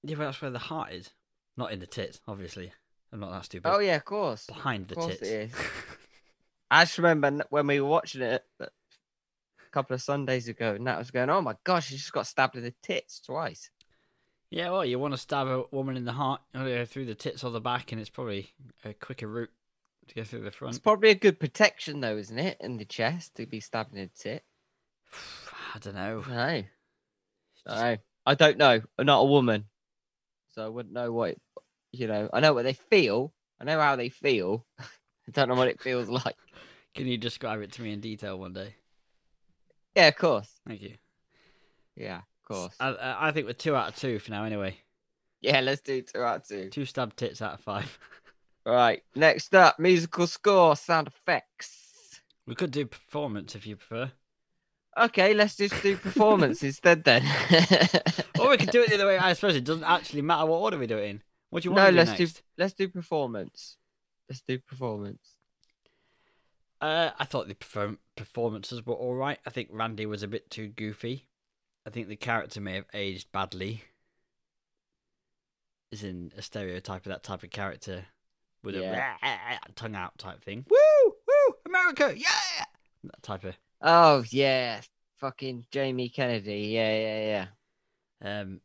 Yeah, but that's where the heart is, not in the tits. Obviously, I'm not that stupid. Oh yeah, of course. behind the course tits. I just remember when we were watching it a couple of Sundays ago, and that was going, "Oh my gosh, she just got stabbed in the tits twice." Yeah, well, you want to stab a woman in the heart, through the tits or the back, and it's probably a quicker route to go through the front. It's probably a good protection though, isn't it, in the chest to be stabbing in the tit? I don't know. No, no, I don't know. I'm not a woman, so I wouldn't know what it, you know. I know what they feel. I know how they feel. I don't know what it feels like. Can you describe it to me in detail one day? Yeah, of course. Thank you. Yeah, course. I, I think we're two out of two for now. Anyway, Yeah, let's do two out of two. two stabbed tits out of five. Right, next up, musical score, sound effects. We could do performance if you prefer. Okay, let's just do performance instead then. Or we could do it the other way. I suppose it doesn't actually matter what order we do it in. What do you no, want to do let's next? do let's do performance. Let's do performance. Uh, I thought the perform- performances were all right. I think Randy was a bit too goofy. I think the character may have aged badly. Is in a stereotype of that type of character with Yeah. a tongue out type thing. Woo, woo, America, yeah, that type of. Oh yeah, fucking Jamie Kennedy. Yeah, yeah, yeah. Um,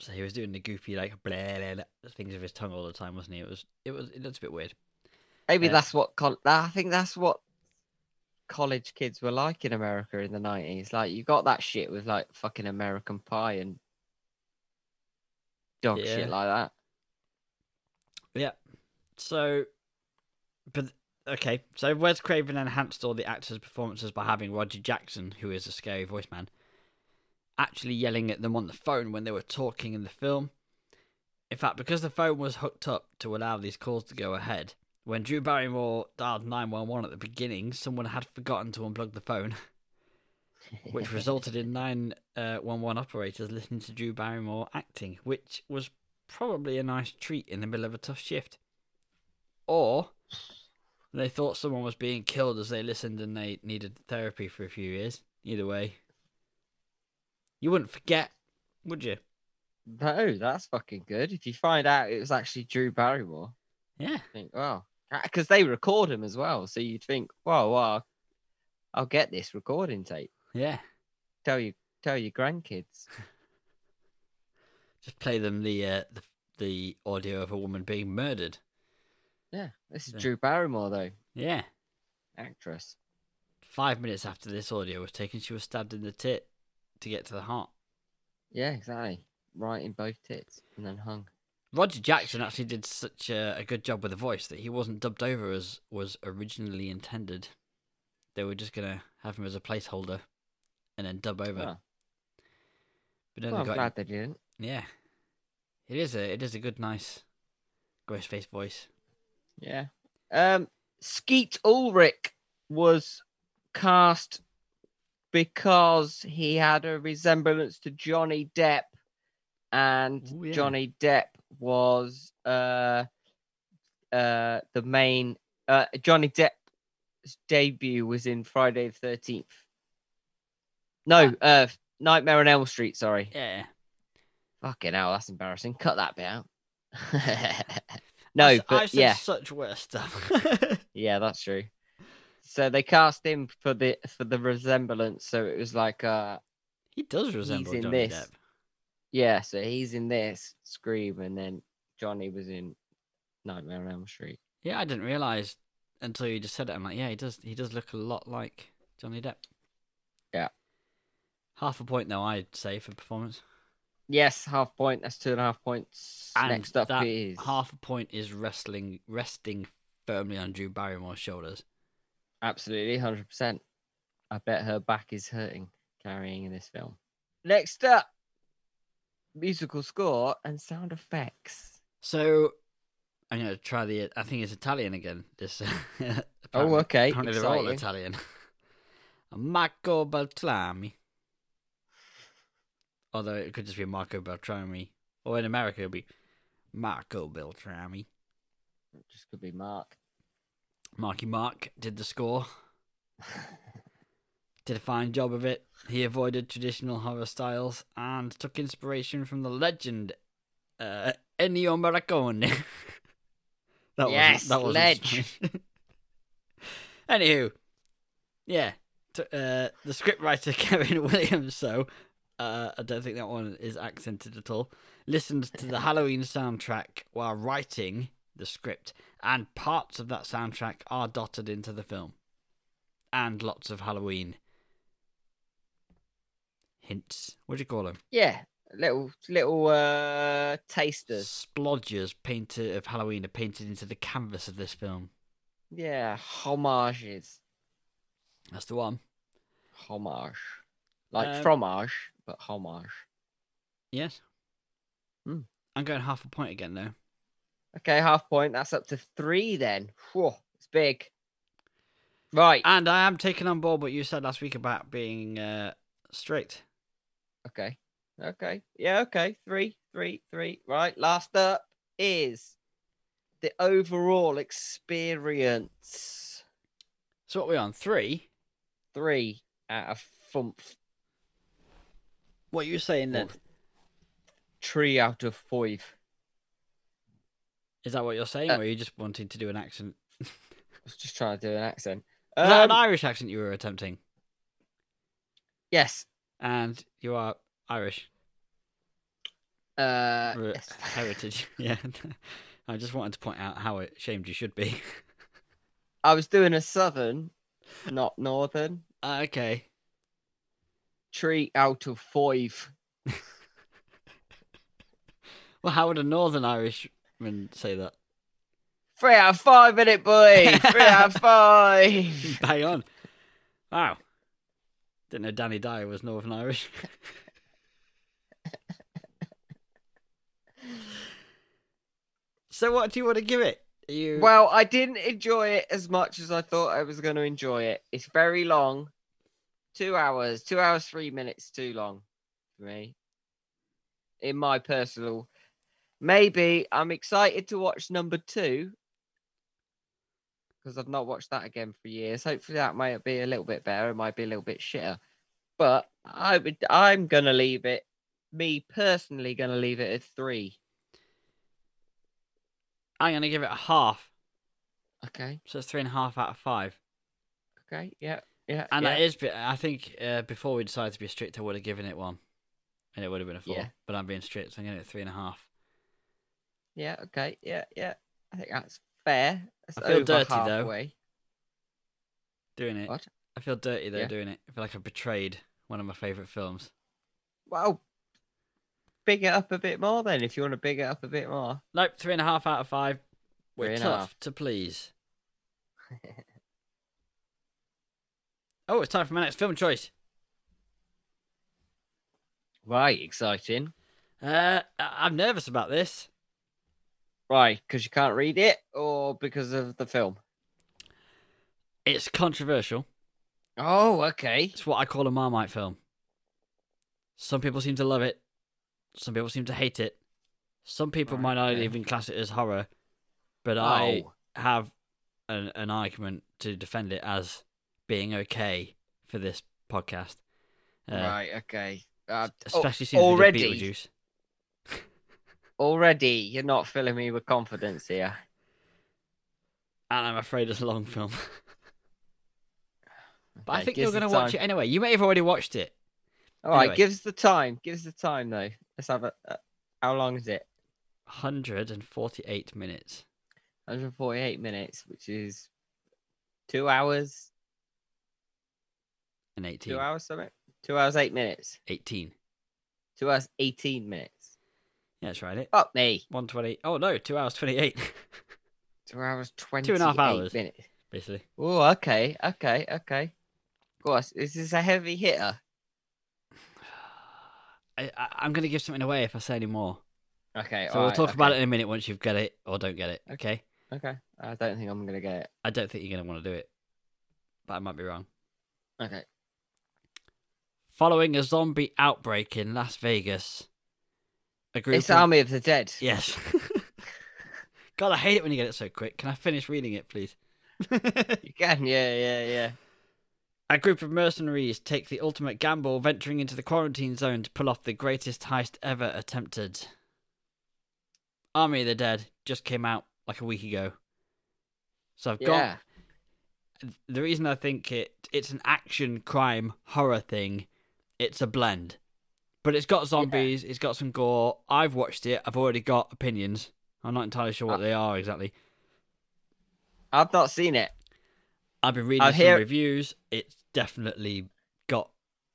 so he was doing the goofy like blah, blah, blah things with his tongue all the time, wasn't he? It was, it was, it looks a bit weird. Maybe Uh, that's what col- I think that's what college kids were like in America in the nineties. Like you got that shit with like fucking American Pie and dog Yeah. shit like that. Yeah. So, but okay. So Wes Craven enhanced all the actors' performances by having Roger Jackson, who is a scary voice man, actually yelling at them on the phone when they were talking in the film. In fact, because the phone was hooked up to allow these calls to go ahead, when Drew Barrymore dialed 911 at the beginning, someone had forgotten to unplug the phone, which resulted in 911 uh, operators listening to Drew Barrymore acting, which was probably a nice treat in the middle of a tough shift. Or they thought someone was being killed as they listened and they needed therapy for a few years. Either way, you wouldn't forget, would you? No, that's fucking good. If you find out it was actually Drew Barrymore, Yeah. think, well, because they record them as well, so you'd think, well, well, I'll get this recording tape. Yeah. Tell you, tell your grandkids. Just play them the uh, the the audio of a woman being murdered. Yeah, this is Yeah. Drew Barrymore though, Yeah. actress. Five minutes after this audio was taken, she was stabbed in the tit to get to the heart. Yeah, exactly. Right in both tits and then hung. Roger Jackson actually did such a, a good job with the voice that he wasn't dubbed over as was originally intended. They were just gonna have him as a placeholder, and then dub over. Well, but then well, they I'm got him- they didn't. yeah, it is a it is a good, nice, Ghostface voice. Yeah. Um, Skeet Ulrich was cast because he had a resemblance to Johnny Depp, and Ooh, yeah. Johnny Depp was uh uh the main uh Johnny Depp's debut was in Friday the Thirteenth. No, uh, Nightmare on Elm Street. Sorry. Yeah, Fucking hell, that's embarrassing. Cut that bit out. no, I, but I've said yeah. such worse stuff. Yeah, that's true. So they cast him for the for the resemblance. So it was like, uh, he does resemble in Johnny this. Depp. Yeah. So he's in this Scream, and then Johnny was in Nightmare on Elm Street. Yeah, I didn't realize until you just said it. I'm like, yeah, he does. He does look a lot like Johnny Depp. Yeah. Half a point though, I'd say for performance. Yes, half point. That's two and a half points. And Next up that is half a point is wrestling resting firmly on Drew Barrymore's shoulders. absolutely hundred percent. I bet her back is hurting carrying in this film. Next up, musical score and sound effects. So I'm gonna try the. I think it's Italian again. This. Oh, okay. Apparently they're all. Italian. Marco Beltrami. Although it could just be Marco Beltrami, or in America it'd be Marco Beltrami. It just could be Mark. Marky Mark did the score. did a fine job of it. He avoided traditional horror styles and took inspiration from the legend uh, Ennio Morricone. that Yes, that wasn't Ledge. Anywho, yeah, t- uh, the scriptwriter Kevin Williams. So uh, I don't think that one is accented at all. Listened to the Halloween soundtrack while writing the script, and parts of that soundtrack are dotted into the film, and lots of Halloween hints. What do you call them? Yeah, little little uh tasters. Splodgers painted of Halloween are painted into the canvas of this film. Yeah, homages. That's the one. Homage. Like Um, fromage, but homage. Yes. Hmm. I'm going half a point again though. Okay, half point. That's up to three then. Whoa, it's big. Right. And I am taking on board what you said last week about being uh, strict. Okay. Okay. Yeah, okay. Three, three, three. Right. Last up is the overall experience. So what are we on? Three? Three out of thump. What are you saying then? Three out of five. Is that what you're saying, Uh, or are you just wanting to do an accent? I was just trying to do an accent. Is that an Um, Irish accent you were attempting? yes. And you are Irish Uh, or yes. heritage. yeah. I just wanted to point out how ashamed you should be. I was doing a southern, not northern. Uh, okay. Three out of five. Well, how would a Northern Irishman say that? Three out of five in it, boy. Three out of five. Bang on. Wow. Didn't know Danny Dyer was Northern Irish. so, what do you want to give it? You Well, I didn't enjoy it as much as I thought I was going to enjoy it. It's very long. Two hours, two hours, three minutes too long for me. In my personal. Maybe I'm excited to watch number two because I've not watched that again for years. Hopefully, that might be a little bit better. It might be a little bit shitter. But I would, I'm going to leave it, me personally, going to leave it at three. I'm going to give it a half. Okay. So, it's three and a half out of five. Okay. Yeah. Yeah. And yeah. that is, I think uh, before we decided to be strict, I would have given it one. And it would have been a four. Yeah. But I'm being strict, so I'm giving it three and a half. Yeah, okay, yeah, yeah. I think that's fair. That's I feel dirty, though. Doing it. What? I feel dirty, though, Yeah. doing it. I feel like I've betrayed one of my favourite films. Well, big it up a bit more then, if you want to big it up a bit more. Nope, three and a half out of five. We're tough to please. oh, it's time for my next film choice. Right, exciting. Uh, I- I'm nervous about this. Right, because you can't read it, or because of the film. It's controversial. Oh, okay. It's what I call a Marmite film. Some people seem to love it. Some people seem to hate it. Some people Right, might not even class it as horror. But I Oh. have an, an argument to defend it as being okay for this podcast. Uh, right, okay. Uh, Especially since already, we did Beetlejuice. Already, you're not filling me with confidence here. And I'm afraid it's a long film. but I think you're going to watch it anyway. You may have already watched it. All right, anyway. give us the time. Give us the time, though. Let's have a. Uh, how long is it? 148 minutes. 148 minutes, which is two hours, And 18. two hours something, two hours eight minutes, 18. two hours 18 minutes. Yeah, that's right. It. Fuck me, 120. Oh, no, 2 hours 28. two hours 28 Two and a half hours. minutes. Basically. Oh, okay, okay, okay. Of course, is this a heavy hitter? I, I, I'm going to give something away if I say any more. Okay, So we'll alright, talk about it in a minute once you've got it or don't get it. Okay. Okay, I don't think I'm gonna get it. I don't think you're going to want to do it. But I might be wrong. Okay. Following a zombie outbreak in Las Vegas, a group It's of... Army of the Dead. Yes. God, I hate it when you get it so quick. Can I finish reading it, please? You can, yeah, yeah, yeah. A group of mercenaries take the ultimate gamble, venturing into the quarantine zone to pull off the greatest heist ever attempted. Army of the Dead just came out like a week ago. So I've Yeah. got the reason I think it it's an action crime horror thing. It's a blend, but it's got zombies. It's got some gore. I've watched it. I've already got opinions. I'm not entirely sure what Uh, they are exactly. I've not seen it. I've been reading I some hear- reviews. It's definitely got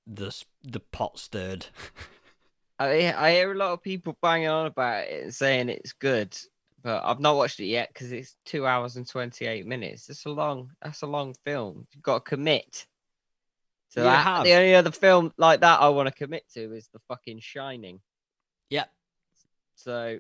the the pot stirred. I I hear a lot of people banging on about it and saying it's good, but I've not watched it yet because it's two hours and twenty eight minutes. That's a long. That's a long film. You've got to commit. So Yeah, I that, the only other film like that I want to commit to is the fucking Shining. Yep. So,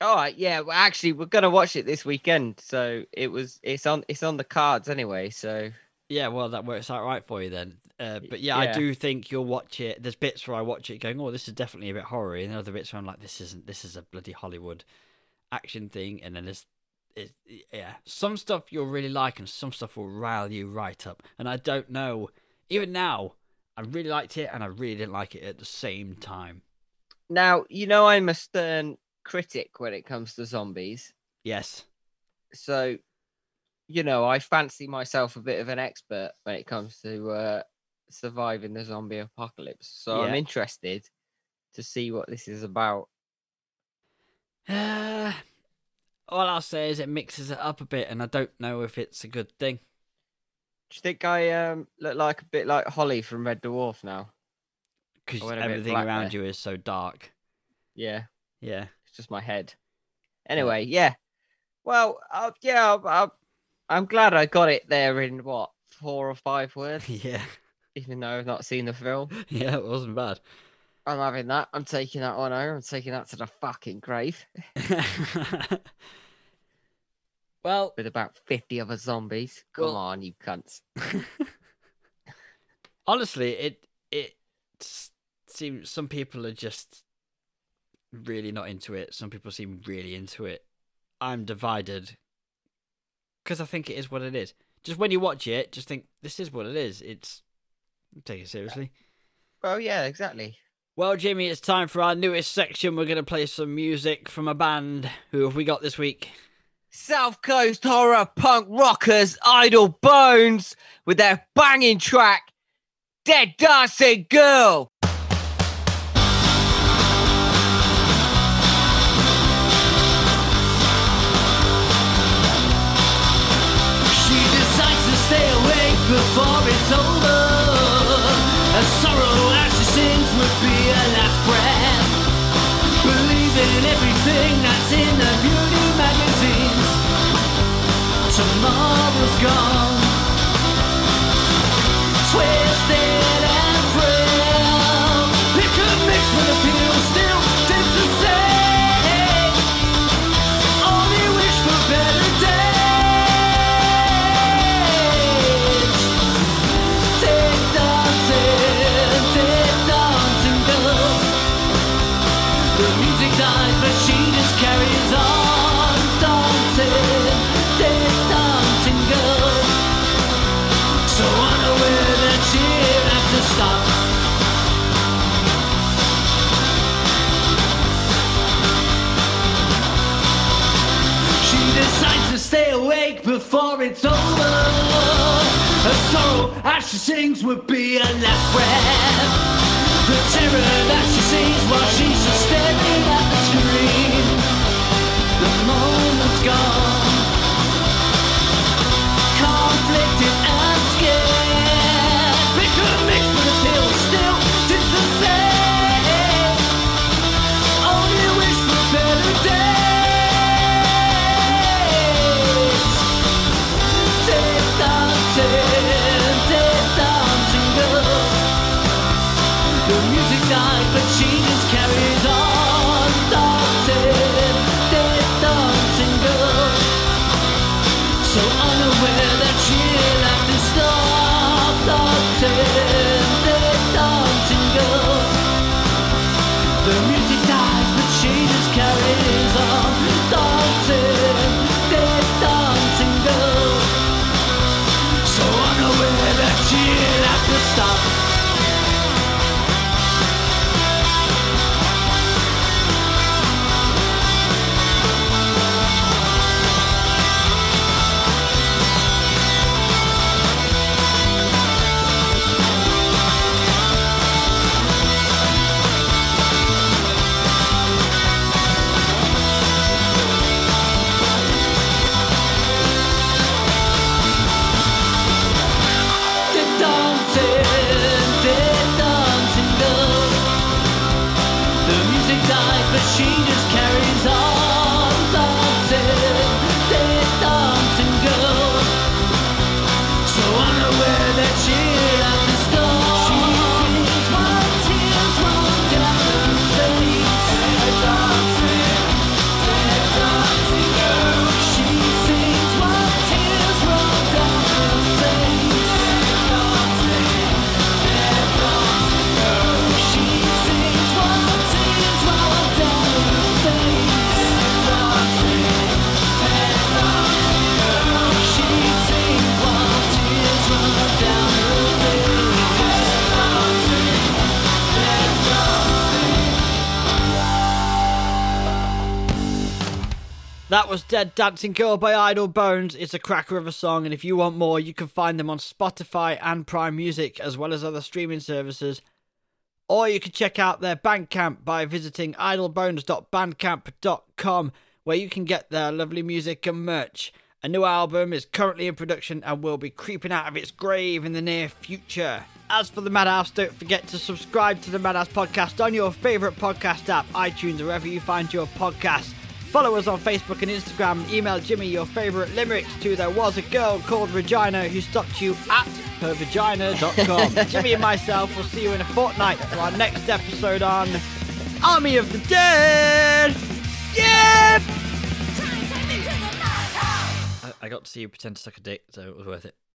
all right, yeah. Well, actually, we're gonna watch it this weekend. So it was. It's on. It's on the cards anyway. So Yeah, well, that works out right for you then. Uh, but yeah, I do think you'll watch it. There's bits where I watch it going, "Oh, this is definitely a bit horror," and other bits where I'm like, "This isn't. This is a bloody Hollywood action thing." And then there's, it, yeah, some stuff you'll really like, and some stuff will rile you right up. And I don't know. Even now, I really liked it, and I really didn't like it at the same time. now you know I'm a stern critic when it comes to zombies. Yes. so you know i fancy myself a bit of an expert when it comes to uh surviving the zombie apocalypse so i'm interested to see what this is about Uh, all I'll say is it mixes it up a bit, and I don't know if it's a good thing. Do you think i um look like a bit like holly from red dwarf now Because I went a bit everything around there. you is so dark. yeah Yeah. it's just my head anyway yeah well uh, yeah I'll, i'm glad i got it there in what four or five words Yeah. even though i've not seen the film Yeah, it wasn't bad. i'm having that i'm taking that one home i'm taking that to the fucking grave well, with about 50 other zombies. Come Well- on, you cunts. honestly, it it seems some people are just really not into it. Some people seem really into it. I'm divided because I think it is what it is. Just when you watch it, just think this is what it is. It's take it seriously. Well, yeah, exactly. Well, Jimmy, it's time for our newest section. We're going to play some music from a band. Who have we got this week? South Coast horror punk rockers Idle Bones with their banging track Dead Dancing Girl. But she just carries on dancing. Dancing, girl. So unaware that she'll to stop. She decides to stay awake before it's over. Her sorrow as she sings would be her last breath. The terror that she sees while she's just staring was Dead Dancing Girl by Idle Bones. It's a cracker of a song, and if you want more, you can find them on Spotify and Prime Music, as well as other streaming services. Or you can check out their Bandcamp by visiting idlebones.bandcamp.com, where you can get their lovely music and merch. A new album is currently in production and will be creeping out of its grave in the near future. As for the Madhouse, don't forget to subscribe to the Madhouse podcast on your favourite podcast app, iTunes, or wherever you find your podcasts. Follow us on Facebook and Instagram email Jimmy your favourite limericks to There Was a Girl Called Regina who stopped you at hervagina.com. Jimmy and myself will see you in a fortnight for our next episode on Army of the Dead! Yeah! Try and take me to the madhouse. I, I got to see you pretend to suck a dick, so it was worth it.